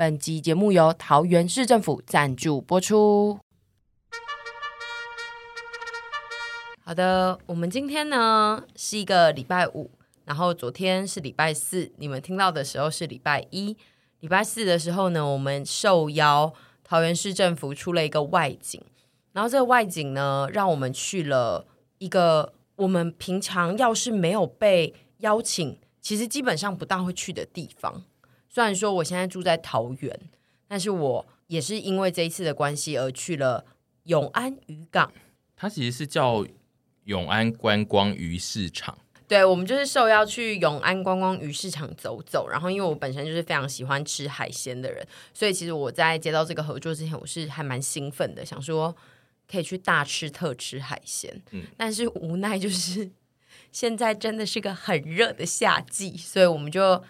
本集节目由桃园市政府赞助播出。好的，我们今天呢是一个礼拜五，然后昨天是礼拜四，你们听到的时候是礼拜一。礼拜四的时候呢，我们受邀桃园市政府出了一个外景，然后这个外景呢，让我们去了一个我们平常要是没有被邀请，其实基本上不大会去的地方。虽然说我现在住在桃园，但是我也是因为这一次的关系而去了永安渔港。它其实是叫。永安观光鱼市场，对，我们就是受邀去永安观光鱼市场走走。然后，因为我本身就是非常喜欢吃海鲜的人，所以其实我在接到这个合作之前，我是还蛮兴奋的，想说可以去大吃特吃海鲜。嗯，但是无奈就是 现在真的是个很热的夏季，所以我们就。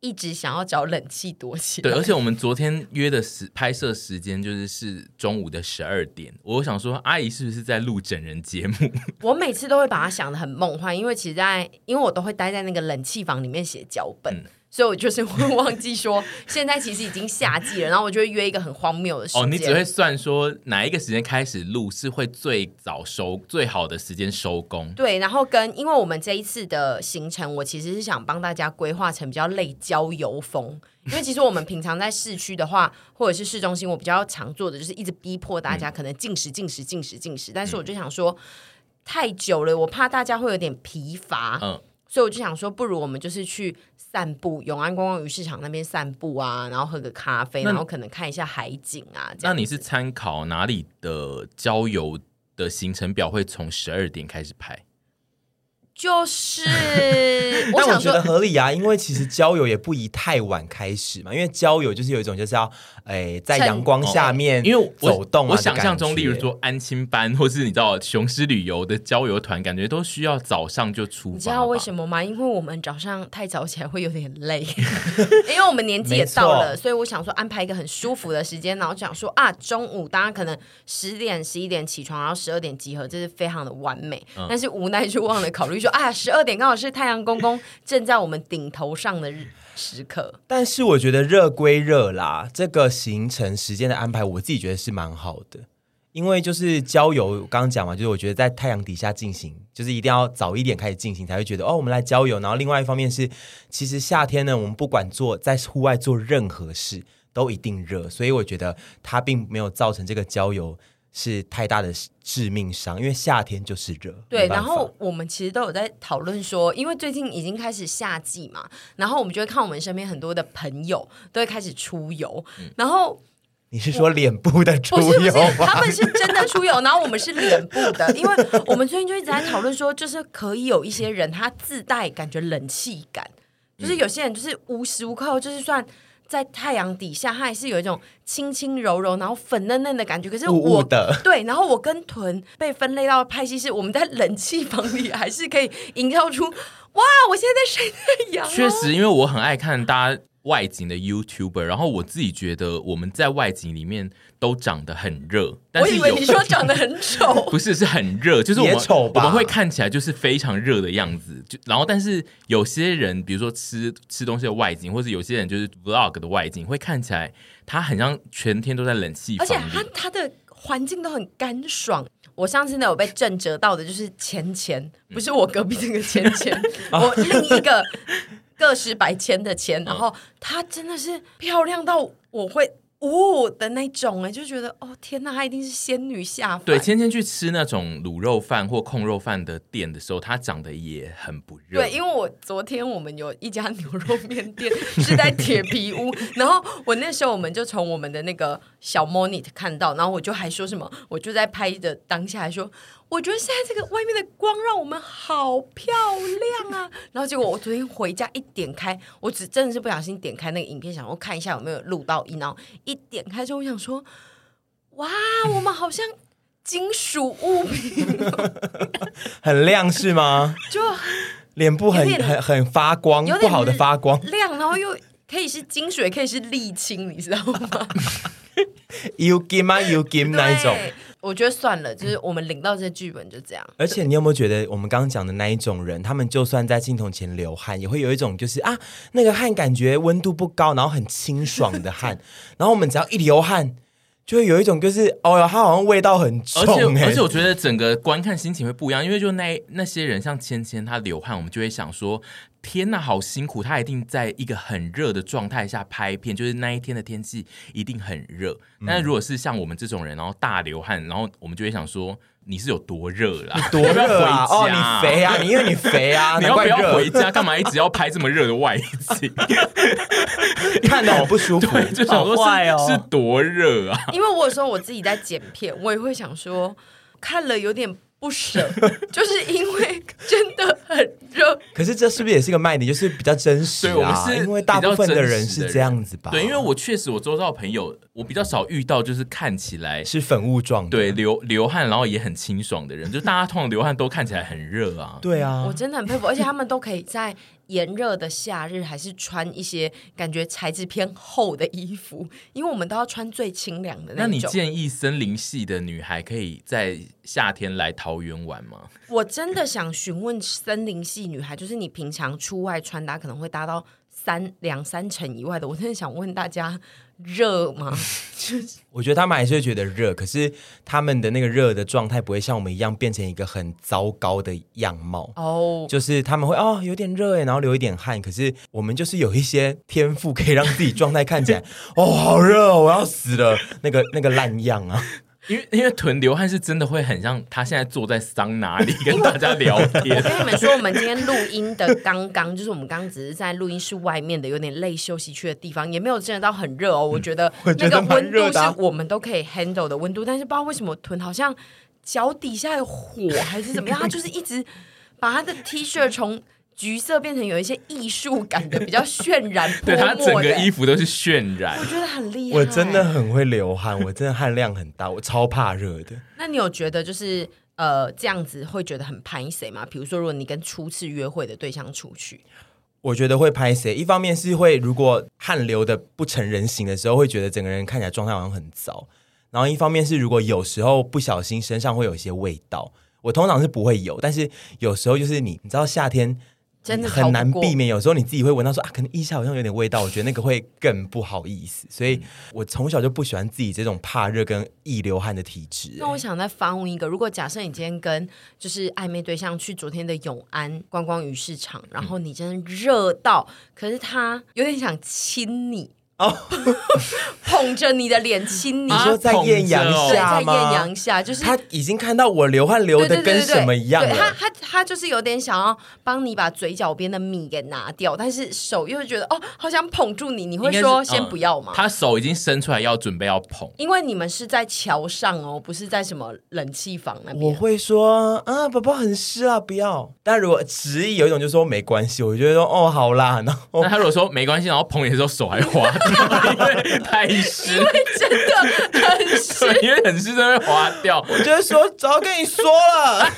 一直想要找冷气躲起来。对，而且我们昨天约的时拍摄时间就是是中午的十二点。我想说，阿姨是不是在录整人节目？我每次都会把它想的很梦幻，因为其实在，在因为我都会待在那个冷气房里面写脚本。嗯所以我就是会忘记说，现在其实已经夏季了，然后我就会约一个很荒谬的时间。哦，你只会算说哪一个时间开始录是会最早收最好的时间收工。对，然后跟因为我们这一次的行程，我其实是想帮大家规划成比较类郊游风，因为其实我们平常在市区的话，或者是市中心，我比较常做的就是一直逼迫大家可能进食、进食、进食、进食，但是我就想说太久了，我怕大家会有点疲乏。嗯。所以我就想说，不如我们就是去散步，永安观光鱼市场那边散步啊，然后喝个咖啡，然后可能看一下海景啊。那你是参考哪里的郊游的行程表？会从十二点开始拍？就是，但我觉得合理啊，因为其实郊游也不宜太晚开始嘛，因为郊游就是有一种就是要，哎、欸，在阳光下面，因为走动我。我想象中，例如说安亲班，或是你知道雄狮旅游的郊游团，感觉都需要早上就出发。你知道为什么吗？因为我们早上太早起来会有点累，因为我们年纪也到了，所以我想说安排一个很舒服的时间，然后讲说啊，中午大家可能十点、十一点起床，然后十二点集合，这是非常的完美。嗯、但是无奈就忘了考虑说。啊，十二点刚好是太阳公公正在我们顶头上的日时刻。但是我觉得热归热啦，这个行程时间的安排，我自己觉得是蛮好的。因为就是郊游，刚刚讲嘛，就是我觉得在太阳底下进行，就是一定要早一点开始进行，才会觉得哦，我们来郊游。然后另外一方面是，其实夏天呢，我们不管做在户外做任何事都一定热，所以我觉得它并没有造成这个郊游。是太大的致命伤，因为夏天就是热。对，然后我们其实都有在讨论说，因为最近已经开始夏季嘛，然后我们就会看我们身边很多的朋友都会开始出游。嗯、然后你是说脸部的出油吗？他们是真的出油，然后我们是脸部的，因为我们最近就一直在讨论说，就是可以有一些人他自带感觉冷气感，就是有些人就是无时无刻就是算。在太阳底下，它还是有一种轻轻柔柔，然后粉嫩嫩的感觉。可是我的对，然后我跟豚被分类到拍戏，是我们在冷气房里还是可以营造出哇！我现在在晒太阳。确实，因为我很爱看大家外景的 YouTuber，然后我自己觉得我们在外景里面都长得很热。但是我以为你说长得很丑，不是，是很热，就是我们丑吧？我们会看起来就是非常热的样子。就然后，但是有些人，比如说吃吃东西的外景，或者有些人就是 Vlog 的外景，会看起来他很像全天都在冷气房，而且他他的环境都很干爽。我相信呢有被震折到的，就是钱钱，不是我隔壁这个钱钱，我另一个。个十百千的钱，然后她真的是漂亮到我会呜、哦、的那种哎，就觉得哦天哪，她一定是仙女下凡。对，芊芊去吃那种卤肉饭或控肉饭的店的时候，她长得也很不热。对，因为我昨天我们有一家牛肉面店是在铁皮屋，然后我那时候我们就从我们的那个小 monitor 看到，然后我就还说什么，我就在拍的当下还说。我觉得现在这个外面的光让我们好漂亮啊！然后结果我昨天回家一点开，我只真的是不小心点开那个影片，想我看一下有没有录到音。然后一点开之后，我想说：哇，我们好像金属物品，很亮是吗？就脸部很很很发光，不好的发光，亮，然后又可以是金属，也可以是沥青，你知道吗？有金吗？有金那一种。我觉得算了，就是我们领到这剧本就这样。而且你有没有觉得，我们刚刚讲的那一种人，他们就算在镜头前流汗，也会有一种就是啊，那个汗感觉温度不高，然后很清爽的汗。然后我们只要一流汗，就会有一种就是哦哟，它好像味道很重。而且而且我觉得整个观看心情会不一样，因为就那那些人像芊芊她流汗，我们就会想说。天呐，好辛苦！他一定在一个很热的状态下拍片，就是那一天的天气一定很热。嗯、但是如果是像我们这种人，然后大流汗，然后我们就会想说，你是有多热啦？多热啊！哦，你肥啊！你因为你肥啊！你要不要回家？干嘛一直要拍这么热的外景？看得好不舒服，对，就想说是，哦、是多热啊！因为我有时候我自己在剪片，我也会想说，看了有点。不舍，就是因为真的很热。可是这是不是也是一个卖点？就是比较真实啊。对，我们是因为大部分的人是这样子吧？对，因为我确实我周遭的朋友，我比较少遇到就是看起来是粉雾状，对，流流汗然后也很清爽的人。就大家通常流汗都看起来很热啊。对啊，我真的很佩服，而且他们都可以在。炎热的夏日，还是穿一些感觉材质偏厚的衣服，因为我们都要穿最清凉的那种。那你建议森林系的女孩可以在夏天来桃园玩吗？我真的想询问森林系女孩，就是你平常出外穿搭可能会搭到三两三成以外的，我真的想问大家。热吗？我觉得他们还是会觉得热，可是他们的那个热的状态不会像我们一样变成一个很糟糕的样貌哦。Oh. 就是他们会哦有点热哎，然后流一点汗，可是我们就是有一些天赋可以让自己状态看起来 哦好热，我要死了，那个那个烂样啊。因为因为臀流汗是真的会很像他现在坐在桑拿里跟大家聊天。我跟你们说，我们今天录音的刚刚就是我们刚刚只是在录音室外面的有点累休息区的地方，也没有真的到很热哦。我觉得那个温度是我们都可以 handle 的温度，但是不知道为什么臀好像脚底下有火还是怎么样，他就是一直把他的 T 恤从。橘色变成有一些艺术感的，比较渲染，对，他整个衣服都是渲染，我觉得很厉害。我真的很会流汗，我真的汗量很大，我超怕热的。那你有觉得就是呃这样子会觉得很拍谁吗？比如说，如果你跟初次约会的对象出去，我觉得会拍谁？一方面是会，如果汗流的不成人形的时候，会觉得整个人看起来状态好像很糟。然后一方面是，如果有时候不小心身上会有一些味道，我通常是不会有，但是有时候就是你，你知道夏天。真的很难避免，有时候你自己会闻到说啊，可能腋下好像有点味道，我觉得那个会更不好意思。所以我从小就不喜欢自己这种怕热跟易流汗的体质。那我想再发问一个，如果假设你今天跟就是暧昧对象去昨天的永安观光鱼市场，然后你真的热到，嗯、可是他有点想亲你。哦，捧着你的脸亲你，你说在艳阳下吗？在艳阳下，就是他已经看到我流汗流的跟什么一样了。他他他就是有点想要帮你把嘴角边的米给拿掉，但是手又觉得哦，好想捧住你。你会说先不要吗？他手已经伸出来要准备要捧，因为你们是在桥上哦，不是在什么冷气房那边。我会说啊，宝宝很湿啊，不要。但如果执意有一种就是说没关系，我觉得说哦好啦。然后那他如果说没关系，然后捧你的时候手还滑。因为太湿，因为真的很湿，因为很湿，真的会滑掉。我觉得说早跟你说了，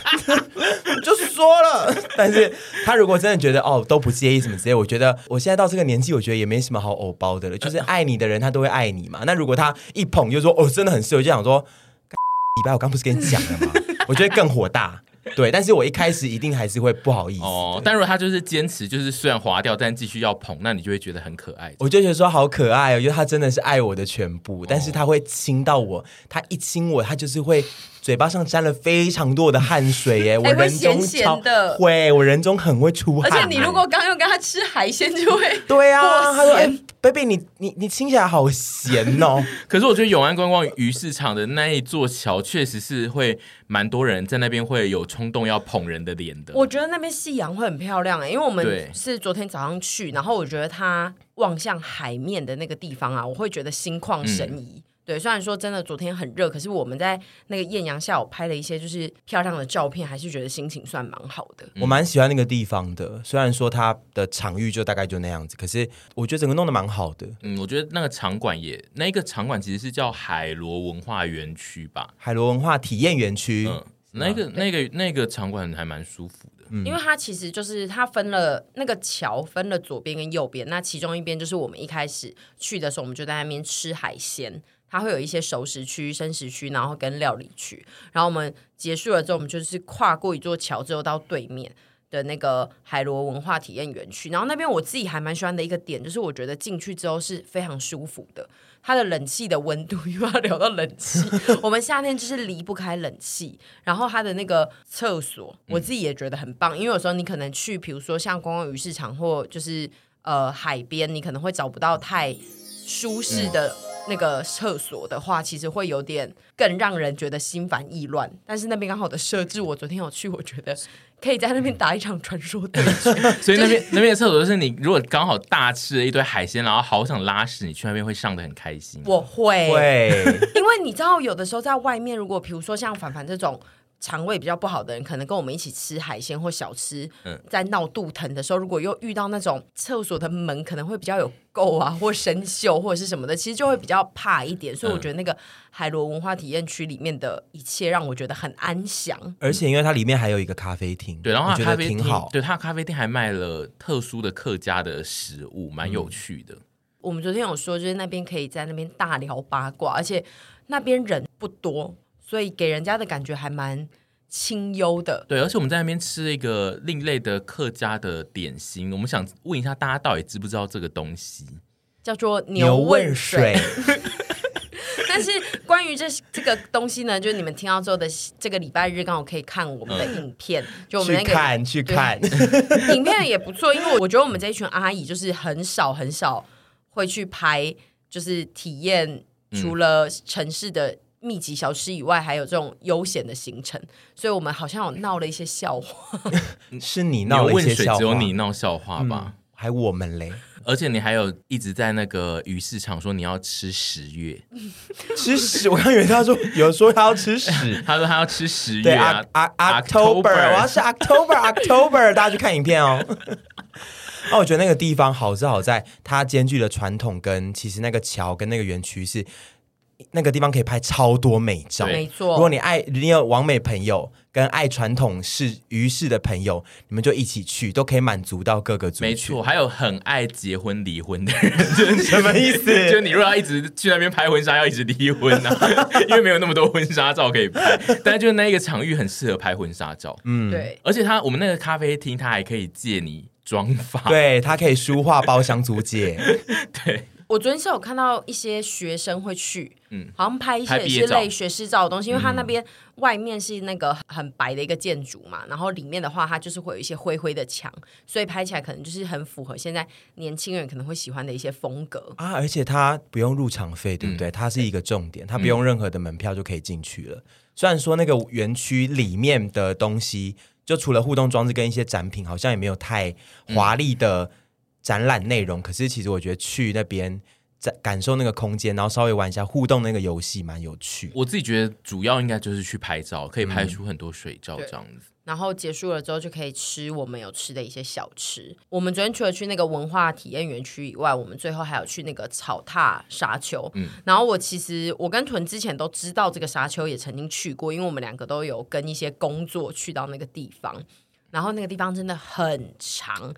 就说了。但是他如果真的觉得哦都不介意什么之类，我觉得我现在到这个年纪，我觉得也没什么好偶包的了。就是爱你的人，他都会爱你嘛。那如果他一捧就说哦真的很湿，我就想说，礼拜我刚不是跟你讲了吗？我觉得更火大。对，但是我一开始一定还是会不好意思。哦，但如果他就是坚持，就是虽然划掉，但继续要捧，那你就会觉得很可爱。我就觉得说好可爱哦，因为他真的是爱我的全部，但是他会亲到我，他一亲我，他就是会。嘴巴上沾了非常多的汗水耶，我人中咸咸的，会，我人中很会出汗。而且你如果刚又跟他吃海鲜，就会对啊，他说：“哎，baby，你你你听起来好闲哦。”可是我觉得永安观光鱼市场的那一座桥，确实是会蛮多人在那边会有冲动要捧人的脸的。我觉得那边夕阳会很漂亮诶，因为我们是昨天早上去，然后我觉得它望向海面的那个地方啊，我会觉得心旷神怡。嗯对，虽然说真的昨天很热，可是我们在那个艳阳下午拍了一些就是漂亮的照片，还是觉得心情算蛮好的。我蛮喜欢那个地方的，虽然说它的场域就大概就那样子，可是我觉得整个弄得蛮好的。嗯，我觉得那个场馆也，那个场馆其实是叫海螺文化园区吧，海螺文化体验园区。嗯，那个那个那个场馆还蛮舒服的，嗯，因为它其实就是它分了那个桥分了左边跟右边，那其中一边就是我们一开始去的时候，我们就在那边吃海鲜。它会有一些熟食区、生食区，然后跟料理区。然后我们结束了之后，我们就是跨过一座桥之后到对面的那个海螺文化体验园区。然后那边我自己还蛮喜欢的一个点，就是我觉得进去之后是非常舒服的。它的冷气的温度又要聊到冷气，我们夏天就是离不开冷气。然后它的那个厕所，我自己也觉得很棒，因为有时候你可能去，比如说像观光鱼市场或就是呃海边，你可能会找不到太舒适的。那个厕所的话，其实会有点更让人觉得心烦意乱。但是那边刚好的设置，我昨天有去，我觉得可以在那边打一场传说对决。所以那边那边的厕所就是你如果刚好大吃了一堆海鲜，然后好想拉屎，你去那边会上的很开心。我会，会因为你知道，有的时候在外面，如果比如说像凡凡这种。肠胃比较不好的人，可能跟我们一起吃海鲜或小吃，嗯、在闹肚疼的时候，如果又遇到那种厕所的门可能会比较有垢啊，或生锈或者是什么的，其实就会比较怕一点。所以我觉得那个海螺文化体验区里面的一切让我觉得很安详，而且因为它里面还有一个咖啡厅，对，然后它咖啡厅挺好，对，它咖啡厅还卖了特殊的客家的食物，蛮有趣的。嗯、我们昨天有说，就是那边可以在那边大聊八卦，而且那边人不多。所以给人家的感觉还蛮清幽的。对，而且我们在那边吃了一个另类的客家的点心。我们想问一下大家，到底知不知道这个东西？叫做牛问水。但是关于这这个东西呢，就是你们听到之后的这个礼拜日，刚好可以看我们的影片。嗯、就我们那个去看去看，影片也不错。因为我觉得我们这一群阿姨就是很少很少会去拍，就是体验除了城市的。密集小吃以外，还有这种悠闲的行程，所以我们好像有闹了一些笑话。是你闹了一些笑话，只有你闹笑话吧？嗯、还我们嘞？而且你还有一直在那个鱼市场说你要吃十月，吃屎！我刚以为他说有说他要吃屎，他说他要吃十月啊啊！October，我要是 October，October，大家去看影片哦。那我觉得那个地方好是好在它兼具了传统跟其实那个桥跟那个园区是。那个地方可以拍超多美照，没错。如果你爱你有完美朋友跟爱传统式鱼式的朋友，你们就一起去，都可以满足到各个族群。没错，还有很爱结婚离婚的人，就 是什么意思？就你如果要一直去那边拍婚纱，要一直离婚啊，因为没有那么多婚纱照可以拍。但是就是那一个场域很适合拍婚纱照，嗯，对。而且他我们那个咖啡厅，他还可以借你妆发，对，他可以书画包厢租借，对。我昨天是有看到一些学生会去，嗯，好像拍一些也是类学士照的东西，因为它那边外面是那个很白的一个建筑嘛，嗯、然后里面的话，它就是会有一些灰灰的墙，所以拍起来可能就是很符合现在年轻人可能会喜欢的一些风格啊。而且它不用入场费，对不对？嗯、它是一个重点，它不用任何的门票就可以进去了。嗯、虽然说那个园区里面的东西，就除了互动装置跟一些展品，好像也没有太华丽的、嗯。展览内容，可是其实我觉得去那边在感受那个空间，然后稍微玩一下互动那个游戏，蛮有趣。我自己觉得主要应该就是去拍照，可以拍出很多水照这样子。嗯、然后结束了之后就可以吃我们有吃的一些小吃。我们昨天除了去那个文化体验园区以外，我们最后还有去那个草踏沙丘。嗯，然后我其实我跟屯之前都知道这个沙丘，也曾经去过，因为我们两个都有跟一些工作去到那个地方。然后那个地方真的很长。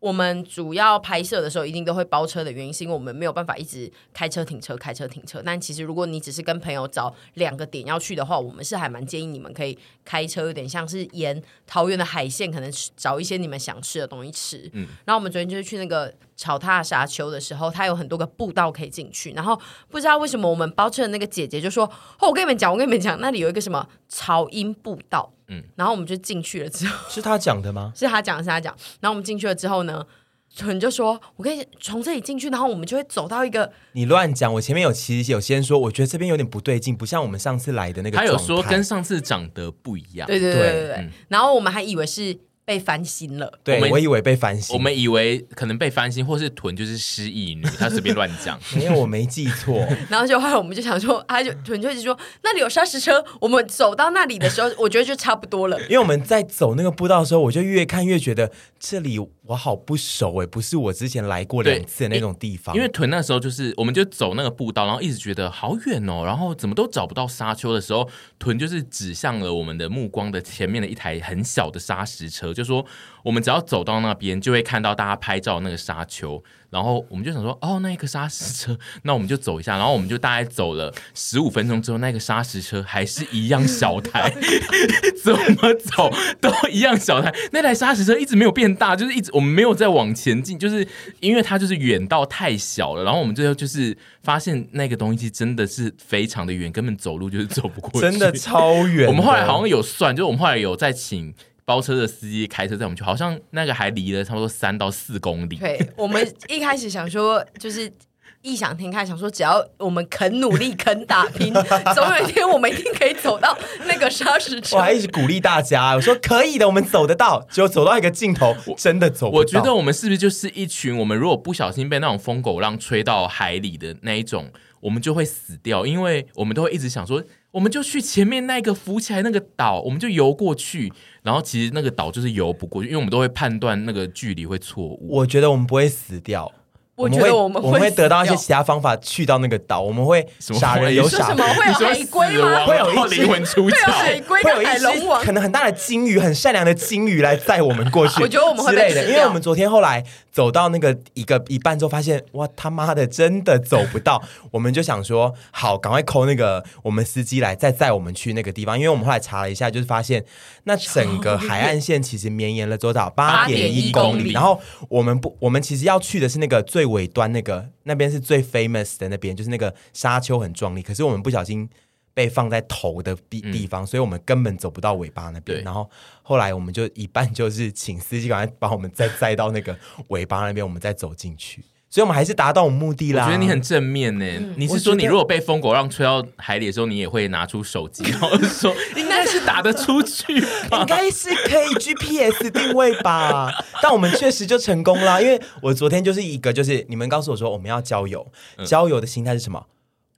我们主要拍摄的时候一定都会包车的原因，是因为我们没有办法一直开车停车、开车停车。但其实如果你只是跟朋友找两个点要去的话，我们是还蛮建议你们可以开车，有点像是沿桃园的海线，可能找一些你们想吃的东西吃。嗯，然后我们昨天就是去那个草踏沙丘的时候，它有很多个步道可以进去。然后不知道为什么我们包车的那个姐姐就说：“哦，我跟你们讲，我跟你们讲，那里有一个什么潮音步道。”嗯，然后我们就进去了之后，是他讲的吗？是他讲的，是他讲。然后我们进去了之后呢，纯就说：“我跟你从这里进去。”然后我们就会走到一个……你乱讲！我前面有其实有先说，我觉得这边有点不对劲，不像我们上次来的那个。他有说跟上次长得不一样。对对对对对。对嗯、然后我们还以为是。被翻新了，对，我，我以为被翻新，我们以为可能被翻新，或是屯就是失忆女，她随便乱讲，没有，我没记错。然后就后来我们就想说，他就屯就一直说那里有砂石车，我们走到那里的时候，我觉得就差不多了。因为我们在走那个步道的时候，我就越看越觉得这里我好不熟哎，不是我之前来过两次的那种地方。因为屯那时候就是，我们就走那个步道，然后一直觉得好远哦，然后怎么都找不到沙丘的时候，屯就是指向了我们的目光的前面的一台很小的砂石车，就说我们。只要走到那边，就会看到大家拍照那个沙丘。然后我们就想说，哦，那一个砂石车，那我们就走一下。然后我们就大概走了十五分钟之后，那个砂石车还是一样小台，怎么走都一样小台。那台砂石车一直没有变大，就是一直我们没有再往前进，就是因为它就是远到太小了。然后我们最后就是发现那个东西真的是非常的远，根本走路就是走不过去，真的超远。我们后来好像有算，就是我们后来有在请。包车的司机开车载我们去，好像那个还离了差不多三到四公里。对，我们一开始想说，就是异想天开，想说只要我们肯努力、肯打拼，总有一天我们一定可以走到那个沙石车。我还一直鼓励大家，我说可以的，我们走得到。结果走到一个尽头，真的走不到。我觉得我们是不是就是一群我们如果不小心被那种疯狗浪吹到海里的那一种，我们就会死掉，因为我们都会一直想说。我们就去前面那个浮起来那个岛，我们就游过去，然后其实那个岛就是游不过去，因为我们都会判断那个距离会错误。我觉得我们不会死掉。我觉得我们会，我们会得到一些其他方法去到那个岛，我们会傻人有傻福，会有海龟吗？会有一灵魂出窍，海龟，会有海龙王，可能很大的鲸鱼，很善良的鲸鱼来载我们过去。我觉得我们会之类的，因为我们昨天后来走到那个一个一半之后，发现哇他妈的真的走不到，我们就想说好，赶快 call 那个我们司机来再载我们去那个地方，因为我们后来查了一下，就是发现那整个海岸线其实绵延了多少？八点一公里，然后我们不，我们其实要去的是那个最尾端那个。那边是最 famous 的那边，就是那个沙丘很壮丽。可是我们不小心被放在头的地地方，嗯、所以我们根本走不到尾巴那边。然后后来我们就一半就是请司机赶快把我们再载到那个尾巴那边，我们再走进去。所以，我们还是达到我们目的啦。我觉得你很正面呢。嗯、你是说，你如果被疯狗浪吹到海里的时候，你也会拿出手机，然后说 应该是打得出去，应该是可以 GPS 定位吧？但我们确实就成功了，因为我昨天就是一个，就是你们告诉我说我们要交友，嗯、郊游的心态是什么？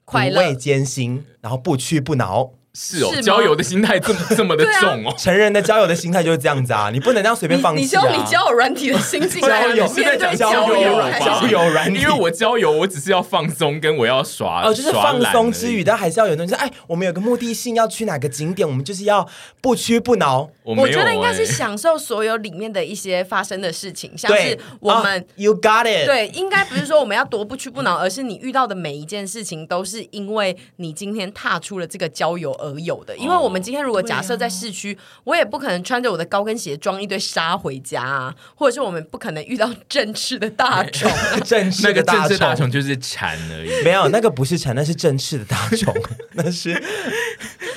快乐、苦味艰辛，然后不屈不挠。是哦，交友的心态 这么这么的重哦。成人的交友的心态就是这样子啊，你不能这样随便放弃。你教你交友软体的心境，交友是在讲交友交友软体。因为我交友，我只是要放松，跟我要耍哦，就是放松之余，但还是要有东西。哎，我们有个目的性，要去哪个景点，我们就是要不屈不挠。我觉得应该是享受所有里面的一些发生的事情，像是我们 You got it。对，应该不是说我们要多不屈不挠，而是你遇到的每一件事情都是因为你今天踏出了这个交友而有的，因为。我们今天如果假设在市区，啊、我也不可能穿着我的高跟鞋装一堆沙回家啊，或者是我们不可能遇到正式的大虫，正式的大虫大虫就是蝉而已，没有那个不是蝉，那是正式的大虫，那是。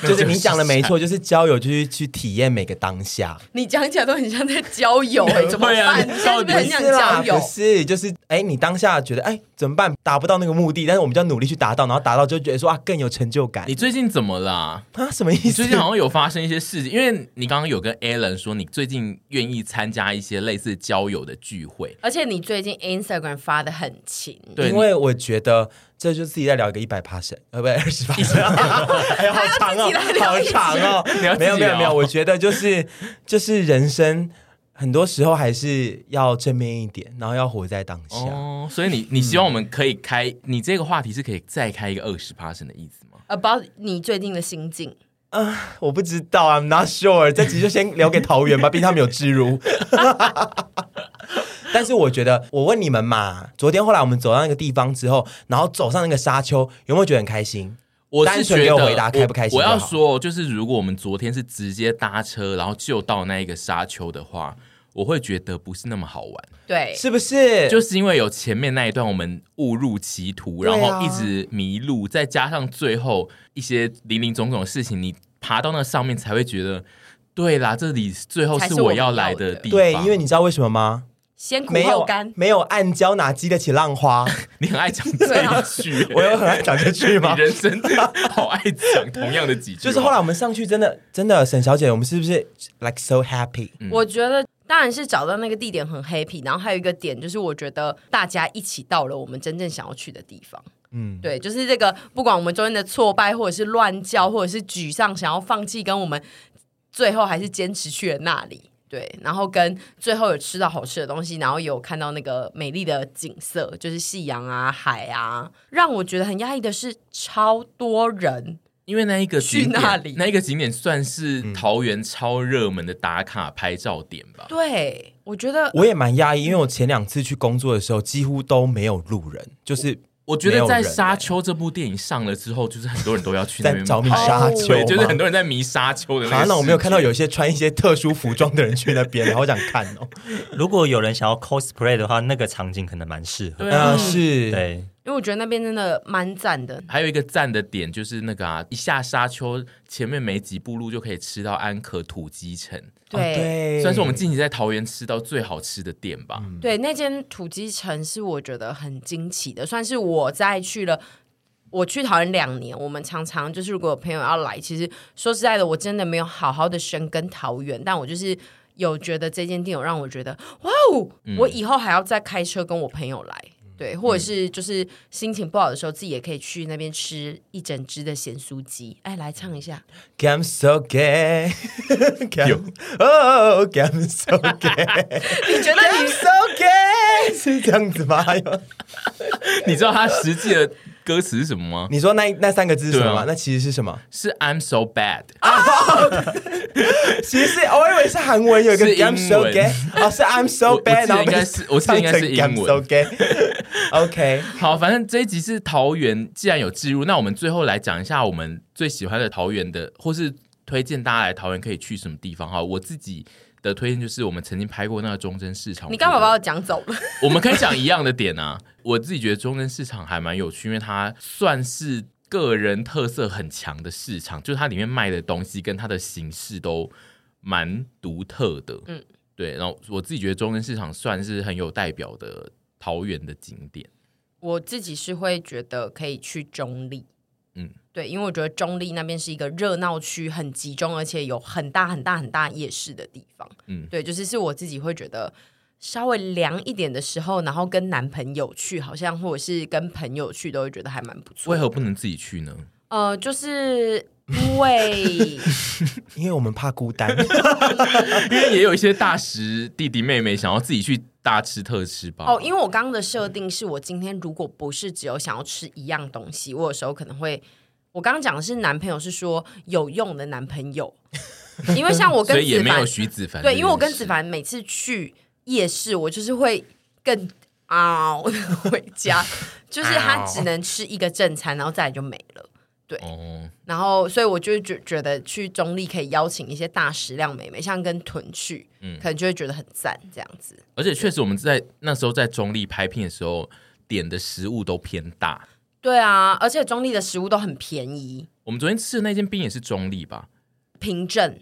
就是你讲的没错，就是交友，就是去体验每个当下。你讲起来都很像在交友，哎，怎么办？你到底很像交友？不是，就是哎，你当下觉得哎，怎么办？达不到那个目的，但是我们就要努力去达到，然后达到就觉得说啊，更有成就感。你最近怎么了？啊，什么意思？最近好像有发生一些事情，因为你刚刚有跟 Alan 说，你最近愿意参加一些类似交友的聚会，而且你最近 Instagram 发的很勤。对，因为我觉得。这就自己在聊一个一百趴神，呃，不对，二十趴神，哎呀，好长哦，好长哦，没有没有没有，我觉得就是 就是人生很多时候还是要正面一点，然后要活在当下。哦，所以你你希望我们可以开，你这个话题是可以再开一个二十趴神的意思吗？About 你最近的心境？啊，我不知道，I'm not sure。这集就先留给桃园吧，毕竟他们有置入。但是我觉得，我问你们嘛，昨天后来我们走到那个地方之后，然后走上那个沙丘，有没有觉得很开心？我是觉得，回答开不开心我？我要说，就是如果我们昨天是直接搭车，然后就到那一个沙丘的话，我会觉得不是那么好玩。对，是不是？就是因为有前面那一段我们误入歧途，然后一直迷路，再加上最后一些林林总总的事情，你爬到那上面才会觉得，对啦，这里最后是我要来的地方。对，因为你知道为什么吗？先苦后甘，没有暗礁哪经得起浪花？你很爱讲这一句，我有很爱讲这句吗？你人生好爱讲同样的几句。就是后来我们上去，真的真的，沈小姐，我们是不是 like so happy？我觉得当然是找到那个地点很 happy，然后还有一个点就是，我觉得大家一起到了我们真正想要去的地方。嗯，对，就是这个，不管我们中间的挫败，或者是乱叫，或者是沮丧，想要放弃，跟我们最后还是坚持去了那里。对，然后跟最后有吃到好吃的东西，然后有看到那个美丽的景色，就是夕阳啊、海啊，让我觉得很压抑的是超多人，因为那一个去那里，那一个景点算是桃园超热门的打卡拍照点吧？对，我觉得我也蛮压抑，因为我前两次去工作的时候，几乎都没有路人，就是。我觉得在《沙丘》这部电影上了之后，就是很多人都要去那边找迷沙丘，对，就是很多人在迷沙丘的那。好，那我没有看到有一些穿一些特殊服装的人去那边，好想看哦。如果有人想要 cosplay 的话，那个场景可能蛮适合。对啊，是，对。因为我觉得那边真的蛮赞的，还有一个赞的点就是那个啊，一下沙丘前面没几步路就可以吃到安可土鸡城，对，算是我们近期在桃园吃到最好吃的店吧。嗯、对，那间土鸡城是我觉得很惊奇的，算是我在去了，我去桃园两年，我们常常就是如果有朋友要来，其实说实在的，我真的没有好好的深耕桃园，但我就是有觉得这间店有让我觉得哇哦，嗯、我以后还要再开车跟我朋友来。对，或者是就是心情不好的时候，自己也可以去那边吃一整只的咸酥鸡。哎，来唱一下。I'm so gay，哦，I'm so gay。你觉得 I'm so gay 是这样子吗？你知道他实际的歌词是什么吗？你说那那三个字是什么？啊、那其实是什么？是 I'm so bad。其实是我以为是韩文，有一个 I'm so gay，哦，是 I'm so bad，然后应该是 我记得应该是英文。So gay OK，好，反正这一集是桃园，既然有置入，那我们最后来讲一下我们最喜欢的桃园的，或是推荐大家来桃园可以去什么地方哈。我自己的推荐就是我们曾经拍过那个中贞市场。你干嘛把我讲走了？我们可以讲一样的点啊。我自己觉得中贞市场还蛮有趣，因为它算是个人特色很强的市场，就是它里面卖的东西跟它的形式都蛮独特的。嗯，对。然后我自己觉得中贞市场算是很有代表的。桃园的景点，我自己是会觉得可以去中立，嗯，对，因为我觉得中立那边是一个热闹区，很集中，而且有很大很大很大夜市的地方，嗯，对，就是是我自己会觉得稍微凉一点的时候，然后跟男朋友去，好像或者是跟朋友去，都会觉得还蛮不错。为何不能自己去呢？呃，就是因为 因为我们怕孤单，因为也有一些大食弟弟妹妹想要自己去。大吃特吃吧。哦，因为我刚刚的设定是我今天如果不是只有想要吃一样东西，我有时候可能会，我刚刚讲的是男朋友是说有用的男朋友，因为像我跟子凡，所以也没有徐子凡，对，因为我跟子凡每次去夜市，我就是会更啊 回家，就是他只能吃一个正餐，然后再来就没了。对，哦、然后所以我就觉觉得去中立可以邀请一些大食量美眉，像跟屯去，嗯，可能就会觉得很赞这样子。而且确实我们在那时候在中立拍片的时候，点的食物都偏大。对啊，而且中立的食物都很便宜。我们昨天吃的那间冰也是中立吧？平镇，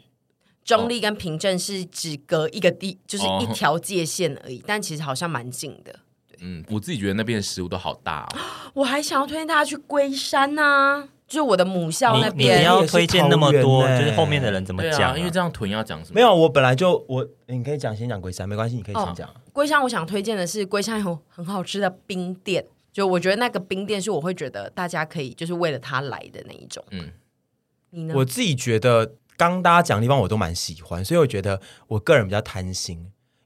中立跟平镇是只隔一个地，就是一条界限而已，哦、但其实好像蛮近的。嗯，我自己觉得那边的食物都好大哦。我还想要推荐大家去龟山呐、啊。就是我的母校那边，你你要推荐那么多，就是后面的人怎么讲、啊？因为这样屯要讲什么？没有，我本来就我，你可以讲先讲龟山，没关系，你可以先讲。龟、哦、山，我想推荐的是龟山有很好吃的冰店，就我觉得那个冰店是我会觉得大家可以就是为了他来的那一种。嗯，你呢？我自己觉得刚大家讲的地方我都蛮喜欢，所以我觉得我个人比较贪心，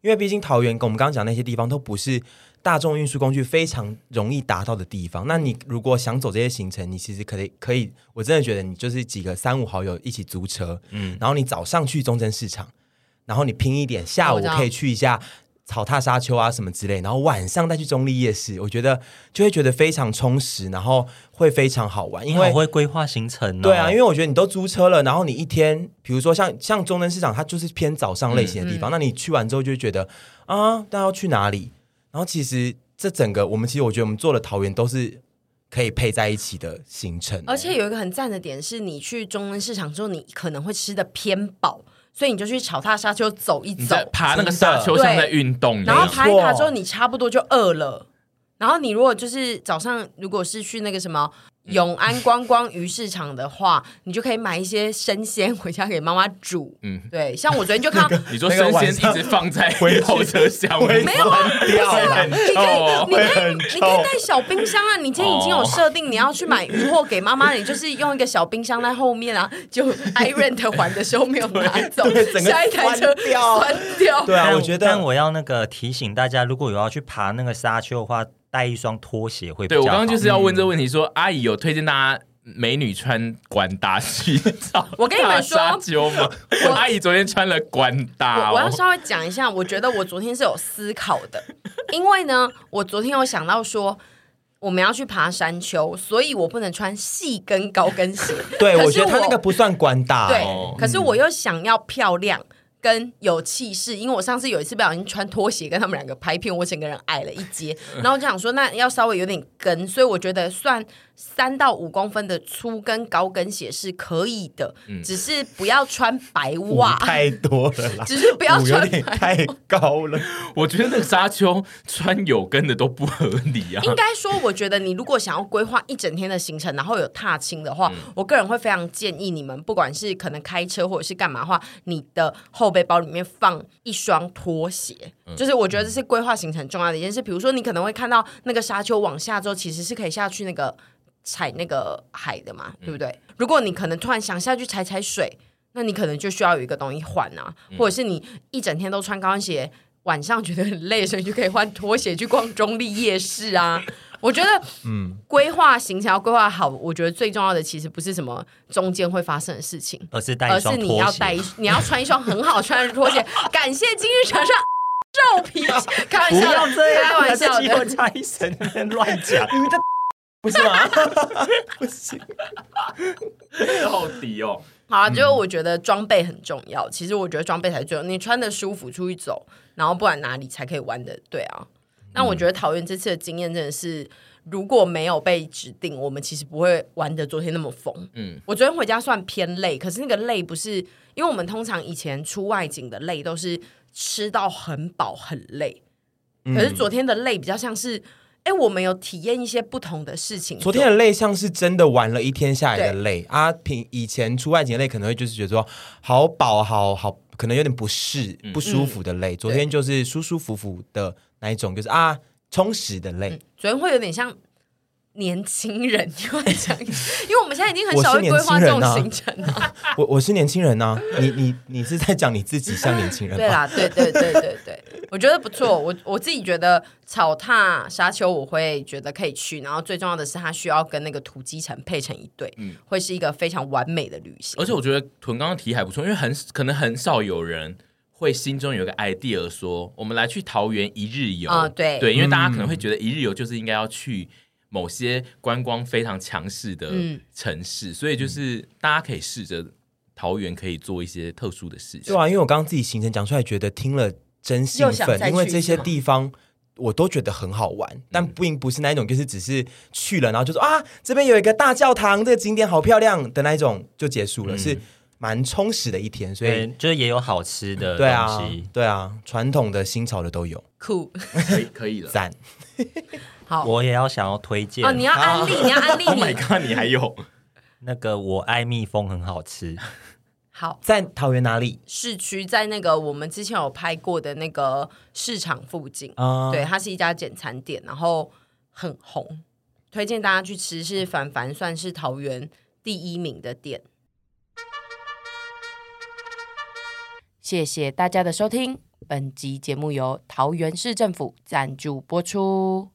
因为毕竟桃园跟我们刚刚讲那些地方都不是。大众运输工具非常容易达到的地方，那你如果想走这些行程，你其实可以可以，我真的觉得你就是几个三五好友一起租车，嗯，然后你早上去中正市场，然后你拼一点，下午可以去一下草踏沙丘啊什么之类，然后晚上再去中立夜市，我觉得就会觉得非常充实，然后会非常好玩，因为会规划行程，哦。对啊，因为我觉得你都租车了，然后你一天，比如说像像中正市场，它就是偏早上类型的地方，嗯嗯，那你去完之后就会觉得啊，但要去哪里？然后其实这整个我们其实我觉得我们做的桃园都是可以配在一起的行程，而且有一个很赞的点是，你去中文市场之后，你可能会吃的偏饱，所以你就去草踏沙丘走一走，爬那个沙丘像在运动，然后爬一爬之后，你差不多就饿了。然后你如果就是早上如果是去那个什么。永安观光鱼市场的话，你就可以买一些生鲜回家给妈妈煮。嗯，对，像我昨天就看到你说生鲜一直放在后车厢，没有啊，不是啊，你可以，你可以，你可以带小冰箱啊。你今天已经有设定你要去买鱼货给妈妈，你就是用一个小冰箱在后面啊，就 I rent 还的时候没有拿走，下一台车关掉。对啊，我觉得，但我要那个提醒大家，如果有要去爬那个沙丘的话。带一双拖鞋会比较好。对，我刚刚就是要问这个问题说，说、嗯、阿姨有推荐大家美女穿管搭洗澡我跟你们说？我阿姨昨天穿了管搭、哦我，我要稍微讲一下，我觉得我昨天是有思考的，因为呢，我昨天有想到说我们要去爬山丘，所以我不能穿细跟高跟鞋。对，我，我觉得他那个不算管搭。对，哦可是我又想要漂亮。跟有气势，因为我上次有一次不小心穿拖鞋跟他们两个拍片，我整个人矮了一截，然后我就想说那要稍微有点跟，所以我觉得算三到五公分的粗跟高跟鞋是可以的，嗯、只是不要穿白袜，太多了啦，只是不要穿太高了。我觉得那个沙丘穿有跟的都不合理啊。应该说，我觉得你如果想要规划一整天的行程，然后有踏青的话，嗯、我个人会非常建议你们，不管是可能开车或者是干嘛的话，你的后。背包里面放一双拖鞋，嗯、就是我觉得这是规划行程重要的一件事。比如说，你可能会看到那个沙丘往下之后，其实是可以下去那个踩那个海的嘛，对不对？嗯、如果你可能突然想下去踩踩水，那你可能就需要有一个东西换啊，嗯、或者是你一整天都穿高跟鞋，晚上觉得很累，所以你就可以换拖鞋去逛中立夜市啊。我觉得，嗯，规划行程要规划好。我觉得最重要的其实不是什么中间会发生的事情，而是带而是你要带一，你要穿一双很好穿的拖鞋。感谢今日场上肉皮，开玩笑，开玩笑的，差一神乱讲，你们的不是吗？不行，到底哦。好啊，就我觉得装备很重要。其实我觉得装备才最重要，你穿的舒服出去走，然后不管哪里才可以玩的，对啊。那我觉得桃园这次的经验真的是，如果没有被指定，我们其实不会玩的昨天那么疯。嗯，我昨天回家算偏累，可是那个累不是，因为我们通常以前出外景的累都是吃到很饱很累，可是昨天的累比较像是，哎，我们有体验一些不同的事情。昨天的累像是真的玩了一天下来的累啊，平以前出外景的累可能会就是觉得说好饱好好，可能有点不适不舒服的累，嗯、昨天就是舒舒服服的。哪一种就是啊，充实的累，昨天会有点像年轻人，就会讲，因为我们现在已经很少会规划这种行程了。我我是年轻人啊，你你你是在讲你自己像年轻人？对啦，对对对对对，我觉得不错。我我自己觉得草踏沙丘我会觉得可以去，然后最重要的是它需要跟那个土鸡城配成一对，嗯，会是一个非常完美的旅行。而且我觉得屯刚刚提还不错，因为很可能很少有人。会心中有一个 idea 说，我们来去桃园一日游。哦，对对，因为大家可能会觉得一日游就是应该要去某些观光非常强势的城市，嗯、所以就是大家可以试着桃园可以做一些特殊的事情。对啊，因为我刚刚自己行程讲出来，觉得听了真兴奋，因为这些地方我都觉得很好玩，嗯、但并不是那一种就是只是去了，然后就说啊，这边有一个大教堂，这个景点好漂亮的那一种就结束了，嗯、是。蛮充实的一天，所以就是也有好吃的东西，对啊，对啊，传统的、新潮的都有，酷，可以可以了，赞。好，我也要想要推荐。哦，你要安利，你要安利，Oh my god，你还有？那个我爱蜜蜂很好吃，好，在桃园哪里？市区，在那个我们之前有拍过的那个市场附近。啊，对，它是一家简餐店，然后很红，推荐大家去吃，是凡凡算是桃园第一名的店。谢谢大家的收听，本集节目由桃园市政府赞助播出。